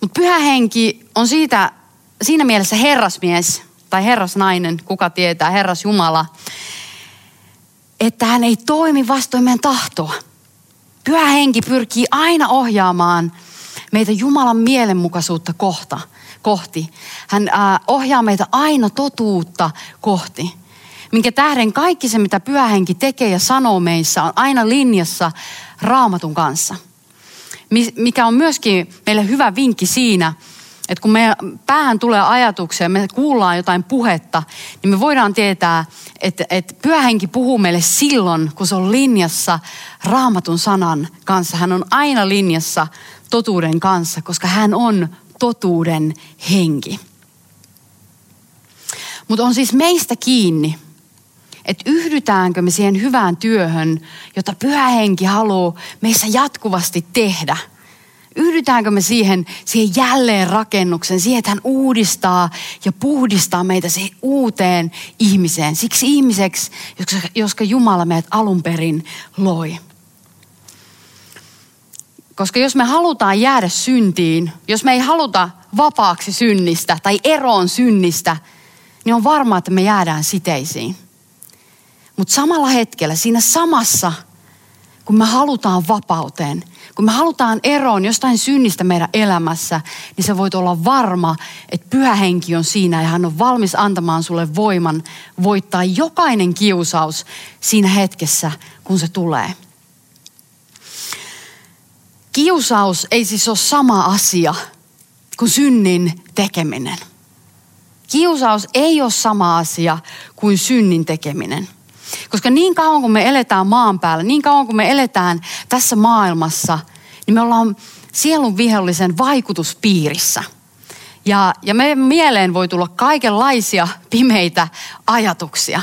Mutta pyhä henki on siitä, siinä mielessä herrasmies tai herrasnainen, kuka tietää, herras Jumala, että hän ei toimi vastoin meidän tahtoa. Pyhä henki pyrkii aina ohjaamaan meitä Jumalan mielenmukaisuutta kohta, kohti. Hän äh, ohjaa meitä aina totuutta kohti. minkä tähden kaikki se, mitä pyhähenki tekee ja sanoo meissä, on aina linjassa raamatun kanssa. Mikä on myöskin meille hyvä vinkki siinä, että kun meidän päähän tulee ajatuksia, me kuullaan jotain puhetta, niin me voidaan tietää, että, että pyhähenki puhuu meille silloin, kun se on linjassa raamatun sanan kanssa. Hän on aina linjassa totuuden kanssa, koska hän on totuuden henki. Mutta on siis meistä kiinni, että yhdytäänkö me siihen hyvään työhön, jota pyhä henki haluaa meissä jatkuvasti tehdä. Yhdytäänkö me siihen, siihen jälleen rakennuksen, siihen, että hän uudistaa ja puhdistaa meitä siihen uuteen ihmiseen. Siksi ihmiseksi, joska Jumala meidät alun perin loi. Koska jos me halutaan jäädä syntiin, jos me ei haluta vapaaksi synnistä tai eroon synnistä, niin on varmaa, että me jäädään siteisiin. Mutta samalla hetkellä, siinä samassa, kun me halutaan vapauteen, kun me halutaan eroon jostain synnistä meidän elämässä, niin se voit olla varma, että pyhä henki on siinä ja hän on valmis antamaan sulle voiman voittaa jokainen kiusaus siinä hetkessä, kun se tulee. Kiusaus ei siis ole sama asia kuin synnin tekeminen. Kiusaus ei ole sama asia kuin synnin tekeminen. Koska niin kauan kun me eletään maan päällä, niin kauan kun me eletään tässä maailmassa, niin me ollaan sielun vihollisen vaikutuspiirissä. Ja, ja meidän mieleen voi tulla kaikenlaisia pimeitä ajatuksia.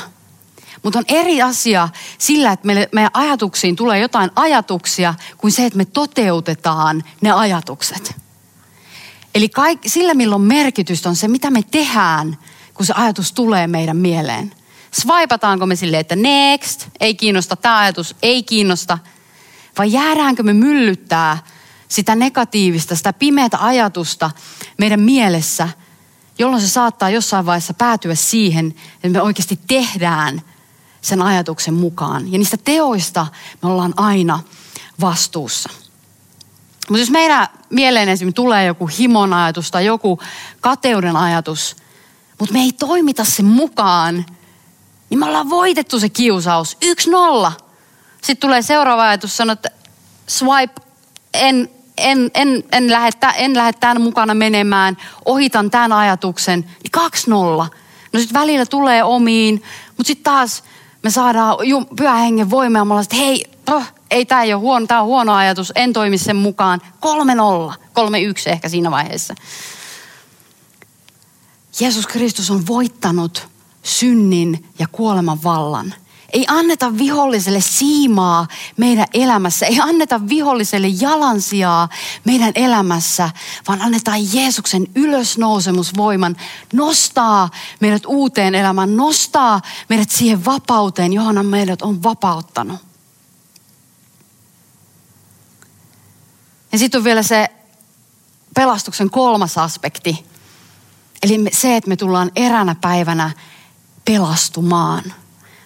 Mutta on eri asia sillä, että meille, meidän ajatuksiin tulee jotain ajatuksia, kuin se, että me toteutetaan ne ajatukset. Eli kaik, sillä, milloin merkitystä on se, mitä me tehdään, kun se ajatus tulee meidän mieleen. Swipataanko me silleen, että next, ei kiinnosta, tämä ajatus ei kiinnosta. Vai jäädäänkö me myllyttää sitä negatiivista, sitä pimeätä ajatusta meidän mielessä, jolloin se saattaa jossain vaiheessa päätyä siihen, että me oikeasti tehdään sen ajatuksen mukaan. Ja niistä teoista me ollaan aina vastuussa. Mutta jos meidän mieleen esimerkiksi tulee joku himon ajatus tai joku kateuden ajatus, mutta me ei toimita sen mukaan, niin me ollaan voitettu se kiusaus. Yksi nolla. Sitten tulee seuraava ajatus, sanoo, että swipe, en, en, en, en, lähde, en lähde tämän mukana menemään, ohitan tämän ajatuksen. Niin kaksi nolla. No sitten välillä tulee omiin, mutta sitten taas me saadaan pyhän hengen voimia ja me ollaan, että hei, oh, ei tämä ei ole huono, tämä on huono ajatus, en toimi sen mukaan. Kolme nolla, kolme yksi ehkä siinä vaiheessa. Jeesus Kristus on voittanut synnin ja kuoleman vallan. Ei anneta viholliselle siimaa meidän elämässä. Ei anneta viholliselle jalansijaa meidän elämässä, vaan annetaan Jeesuksen ylösnousemusvoiman nostaa meidät uuteen elämään, nostaa meidät siihen vapauteen, johon meidät on vapauttanut. Ja sitten on vielä se pelastuksen kolmas aspekti. Eli se, että me tullaan eränä päivänä pelastumaan.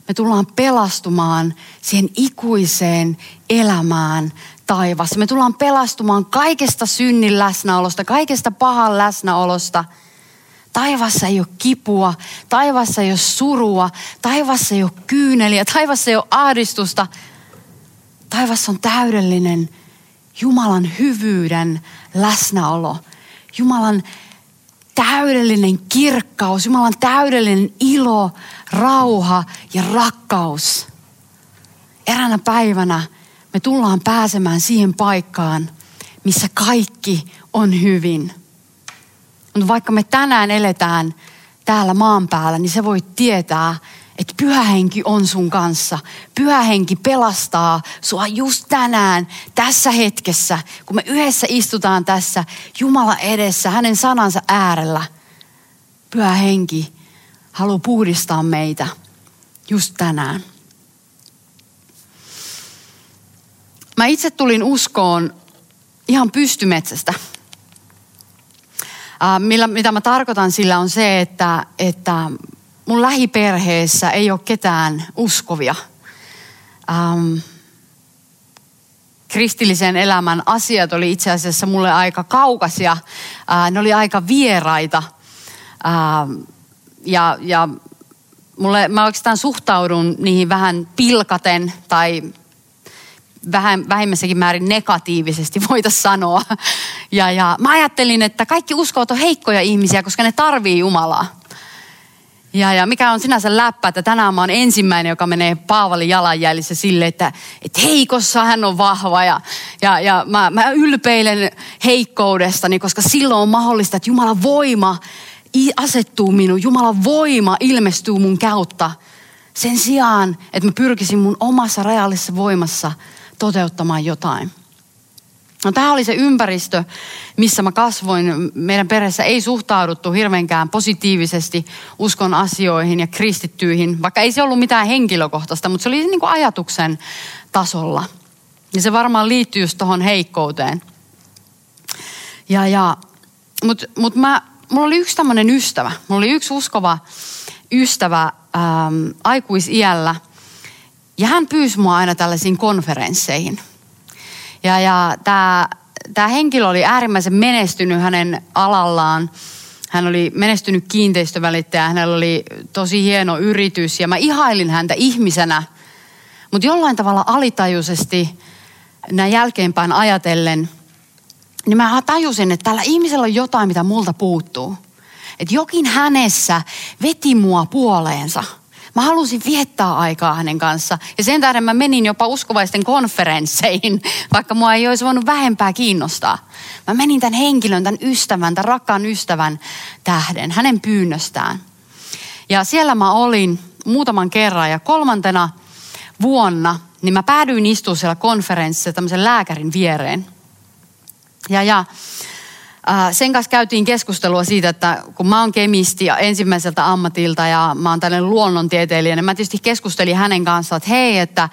Me tullaan pelastumaan siihen ikuiseen elämään taivassa. Me tullaan pelastumaan kaikesta synnin läsnäolosta, kaikesta pahan läsnäolosta. Taivassa ei ole kipua, taivassa ei ole surua, taivassa ei ole kyyneliä, taivassa ei ole ahdistusta. Taivassa on täydellinen Jumalan hyvyyden läsnäolo. Jumalan täydellinen kirkkaus, Jumalan täydellinen ilo, rauha ja rakkaus. Eränä päivänä me tullaan pääsemään siihen paikkaan, missä kaikki on hyvin. Mutta vaikka me tänään eletään täällä maan päällä, niin se voi tietää, että pyhähenki on sun kanssa. Pyhähenki pelastaa sua just tänään, tässä hetkessä, kun me yhdessä istutaan tässä Jumala edessä, hänen sanansa äärellä. Pyhähenki haluaa puhdistaa meitä just tänään. Mä itse tulin uskoon ihan pystymetsästä. Millä, mitä mä tarkoitan sillä on se, että, että mun lähiperheessä ei ole ketään uskovia. Ähm, kristillisen elämän asiat oli itse asiassa mulle aika kaukaisia. Äh, ne oli aika vieraita. Äh, ja, ja mulle, mä oikeastaan suhtaudun niihin vähän pilkaten tai vähän, vähimmässäkin määrin negatiivisesti voita sanoa. Ja, ja mä ajattelin, että kaikki uskovat on heikkoja ihmisiä, koska ne tarvii Jumalaa. Ja, ja mikä on sinänsä läppä, että tänään mä oon ensimmäinen, joka menee Paavalin jalanjäljissä sille, että, että heikossa hän on vahva. Ja, ja, ja mä, mä ylpeilen heikkoudestani, koska silloin on mahdollista, että Jumalan voima asettuu minun. Jumalan voima ilmestyy mun kautta. Sen sijaan, että mä pyrkisin mun omassa rajallisessa voimassa toteuttamaan jotain. No, tämä oli se ympäristö, missä mä kasvoin. Meidän perheessä ei suhtauduttu hirveänkään positiivisesti uskon asioihin ja kristittyihin, vaikka ei se ollut mitään henkilökohtaista, mutta se oli niin kuin ajatuksen tasolla. Ja se varmaan liittyy just tuohon heikkouteen. Ja, ja, mutta mut mä, mulla oli yksi tämmöinen ystävä. Mulla oli yksi uskova ystävä ähm, aikuisiällä. Ja hän pyysi mua aina tällaisiin konferensseihin – ja, ja tämä, henkilö oli äärimmäisen menestynyt hänen alallaan. Hän oli menestynyt kiinteistövälittäjä, hänellä oli tosi hieno yritys ja mä ihailin häntä ihmisenä. Mutta jollain tavalla alitajuisesti näin jälkeenpäin ajatellen, niin mä tajusin, että tällä ihmisellä on jotain, mitä multa puuttuu. Että jokin hänessä veti mua puoleensa – Mä halusin viettää aikaa hänen kanssa. Ja sen tähden mä menin jopa uskovaisten konferensseihin, vaikka mua ei olisi voinut vähempää kiinnostaa. Mä menin tämän henkilön, tämän ystävän, tämän rakkaan ystävän tähden, hänen pyynnöstään. Ja siellä mä olin muutaman kerran ja kolmantena vuonna, niin mä päädyin istumaan siellä konferenssissa tämmöisen lääkärin viereen. Ja, ja sen kanssa käytiin keskustelua siitä, että kun mä oon kemisti ja ensimmäiseltä ammatilta ja mä oon tällainen luonnontieteilijä, niin mä tietysti keskustelin hänen kanssaan, että hei, että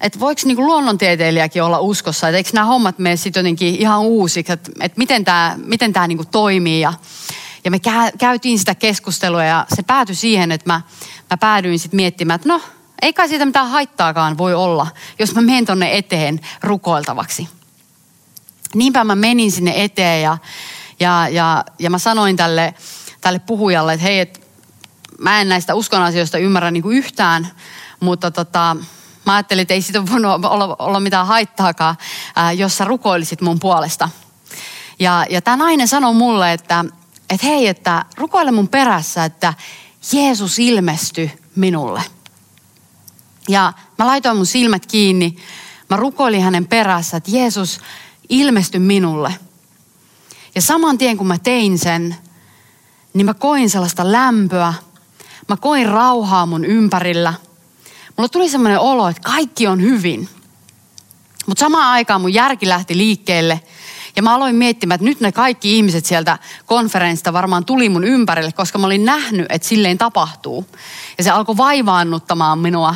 että voiko niinku luonnontieteilijäkin olla uskossa, että eikö nämä hommat mene sitten jotenkin ihan uusiksi, että, että miten tämä miten tää niinku toimii. Ja, ja me käytiin sitä keskustelua ja se päätyi siihen, että mä, mä päädyin sitten miettimään, että no, ei kai siitä mitään haittaakaan voi olla, jos mä menen tonne eteen rukoiltavaksi. Niinpä mä menin sinne eteen ja, ja, ja, ja mä sanoin tälle, tälle puhujalle, että hei, et, mä en näistä uskon asioista ymmärrä niin kuin yhtään, mutta tota, mä ajattelin, että ei siitä voinut olla, olla mitään haittaakaan, ää, jos sä rukoilisit mun puolesta. Ja, ja tämä nainen sanoi mulle, että, että hei, että rukoile mun perässä, että Jeesus ilmestyi minulle. Ja mä laitoin mun silmät kiinni. Mä rukoilin hänen perässä, että Jeesus, ilmesty minulle. Ja saman tien kun mä tein sen, niin mä koin sellaista lämpöä. Mä koin rauhaa mun ympärillä. Mulla tuli semmoinen olo, että kaikki on hyvin. Mutta samaan aikaan mun järki lähti liikkeelle. Ja mä aloin miettimään, että nyt ne kaikki ihmiset sieltä konferenssista varmaan tuli mun ympärille, koska mä olin nähnyt, että silleen tapahtuu. Ja se alkoi vaivaannuttamaan minua.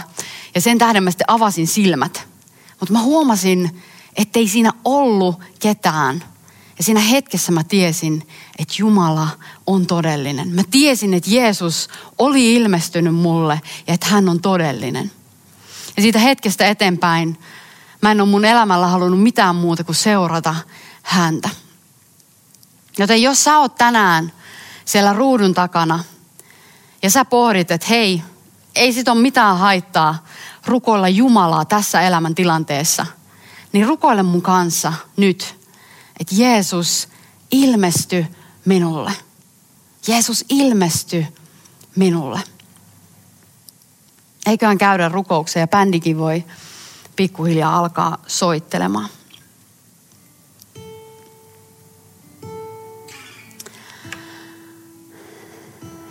Ja sen tähden mä sitten avasin silmät. Mutta mä huomasin, ettei siinä ollut ketään. Ja siinä hetkessä mä tiesin, että Jumala on todellinen. Mä tiesin, että Jeesus oli ilmestynyt mulle ja että hän on todellinen. Ja siitä hetkestä eteenpäin mä en ole mun elämällä halunnut mitään muuta kuin seurata häntä. Joten jos sä oot tänään siellä ruudun takana ja sä pohdit, että hei, ei sit ole mitään haittaa rukoilla Jumalaa tässä elämän tilanteessa – niin rukoile mun kanssa nyt, että Jeesus ilmesty minulle. Jeesus ilmesty minulle. Eiköhän käydä rukouksia ja bändikin voi pikkuhiljaa alkaa soittelemaan.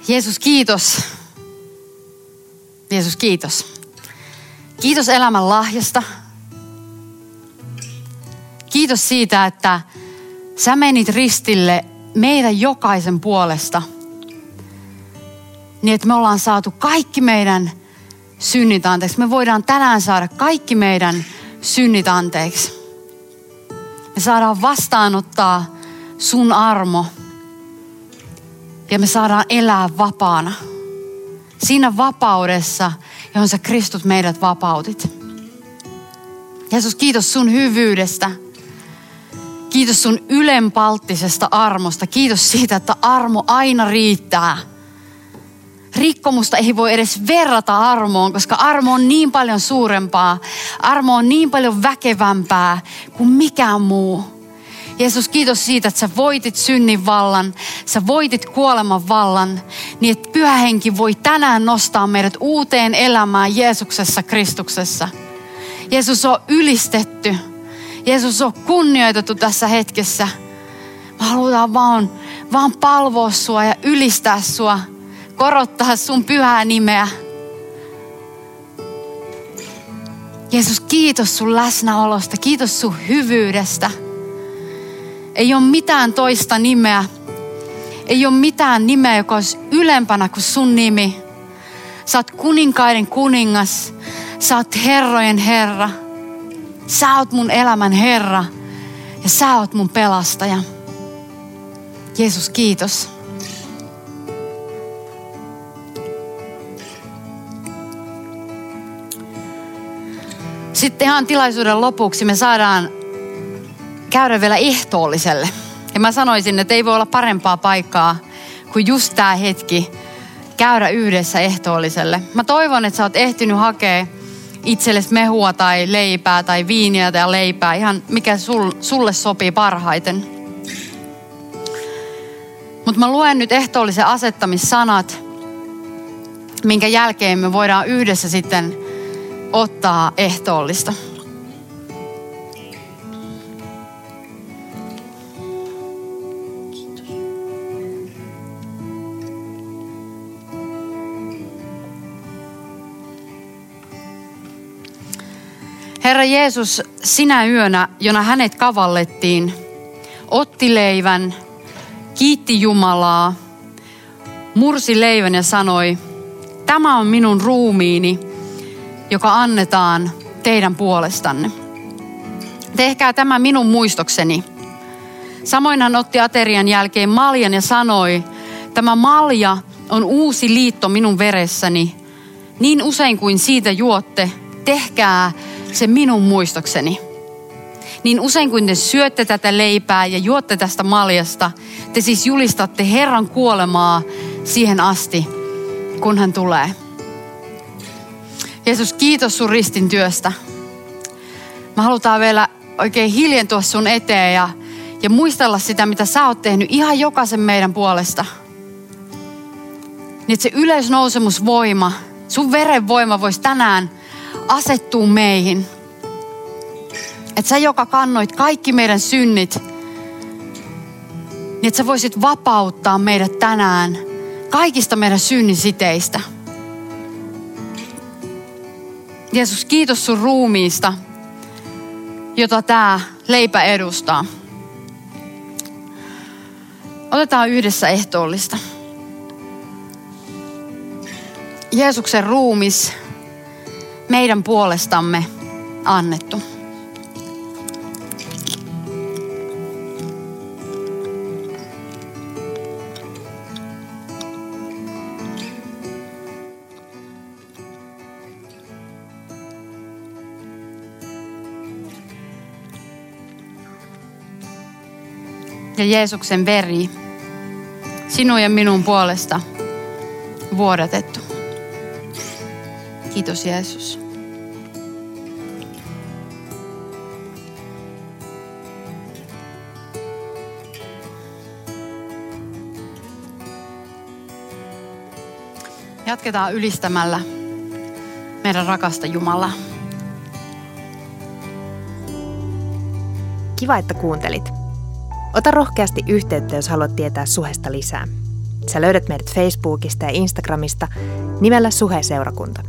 Jeesus, kiitos. Jeesus, kiitos. Kiitos elämän lahjasta. Kiitos siitä, että sä menit ristille meidän jokaisen puolesta. Niin, että me ollaan saatu kaikki meidän synnit anteeksi. Me voidaan tänään saada kaikki meidän synnit anteeksi. Me saadaan vastaanottaa sun armo. Ja me saadaan elää vapaana. Siinä vapaudessa, johon sä Kristus meidät vapautit. Jeesus, kiitos sun hyvyydestä. Kiitos sun ylenpalttisesta armosta. Kiitos siitä, että armo aina riittää. rikkomusta ei voi edes verrata armoon, koska armo on niin paljon suurempaa. Armo on niin paljon väkevämpää kuin mikään muu. Jeesus, kiitos siitä, että sä voitit synnin vallan, sä voitit kuoleman vallan, niin että pyhä henki voi tänään nostaa meidät uuteen elämään Jeesuksessa Kristuksessa. Jeesus on ylistetty. Jeesus on kunnioitettu tässä hetkessä. Me halutaan vaan, vaan palvoa sua ja ylistää sua, korottaa sun pyhää nimeä. Jeesus, kiitos sun läsnäolosta, kiitos sun hyvyydestä. Ei ole mitään toista nimeä. Ei ole mitään nimeä, joka olisi ylempänä kuin sun nimi. Oot kuninkaiden kuningas. Oot herrojen herra. Sä oot mun elämän herra. Ja sä oot mun pelastaja. Jeesus, kiitos. Sitten ihan tilaisuuden lopuksi me saadaan käydä vielä ehtoolliselle. Ja mä sanoisin, että ei voi olla parempaa paikkaa kuin just tämä hetki käydä yhdessä ehtoolliselle. Mä toivon, että sä oot ehtinyt hakea itsellesi mehua tai leipää tai viiniä tai leipää, ihan mikä sul, sulle sopii parhaiten. Mutta mä luen nyt ehtoollisen asettamissanat, minkä jälkeen me voidaan yhdessä sitten ottaa ehtoollista. Herra Jeesus, sinä yönä, jona hänet kavallettiin, otti leivän, kiitti Jumalaa, mursi leivän ja sanoi, tämä on minun ruumiini, joka annetaan teidän puolestanne. Tehkää tämä minun muistokseni. Samoin hän otti aterian jälkeen maljan ja sanoi, tämä malja on uusi liitto minun veressäni. Niin usein kuin siitä juotte, tehkää se minun muistokseni. Niin usein kuin te syötte tätä leipää ja juotte tästä maljasta, te siis julistatte Herran kuolemaa siihen asti, kun hän tulee. Jeesus, kiitos sun ristin työstä. Mä halutaan vielä oikein hiljentua sun eteen ja, ja muistella sitä, mitä sä oot tehnyt ihan jokaisen meidän puolesta. Niin että se yleisnousemusvoima, sun verenvoima voisi tänään asettuu meihin. Että sä, joka kannoit kaikki meidän synnit, niin että sä voisit vapauttaa meidät tänään kaikista meidän synnisiteistä. Jeesus, kiitos sun ruumiista, jota tämä leipä edustaa. Otetaan yhdessä ehtoollista. Jeesuksen ruumis meidän puolestamme annettu. ja Jeesuksen veri sinun ja minun puolesta vuodatettu. Kiitos Jeesus. Jatketaan ylistämällä meidän rakasta Jumalaa. Kiva, että kuuntelit. Ota rohkeasti yhteyttä, jos haluat tietää Suhesta lisää. Sä löydät meidät Facebookista ja Instagramista nimellä Suhe-seurakunta.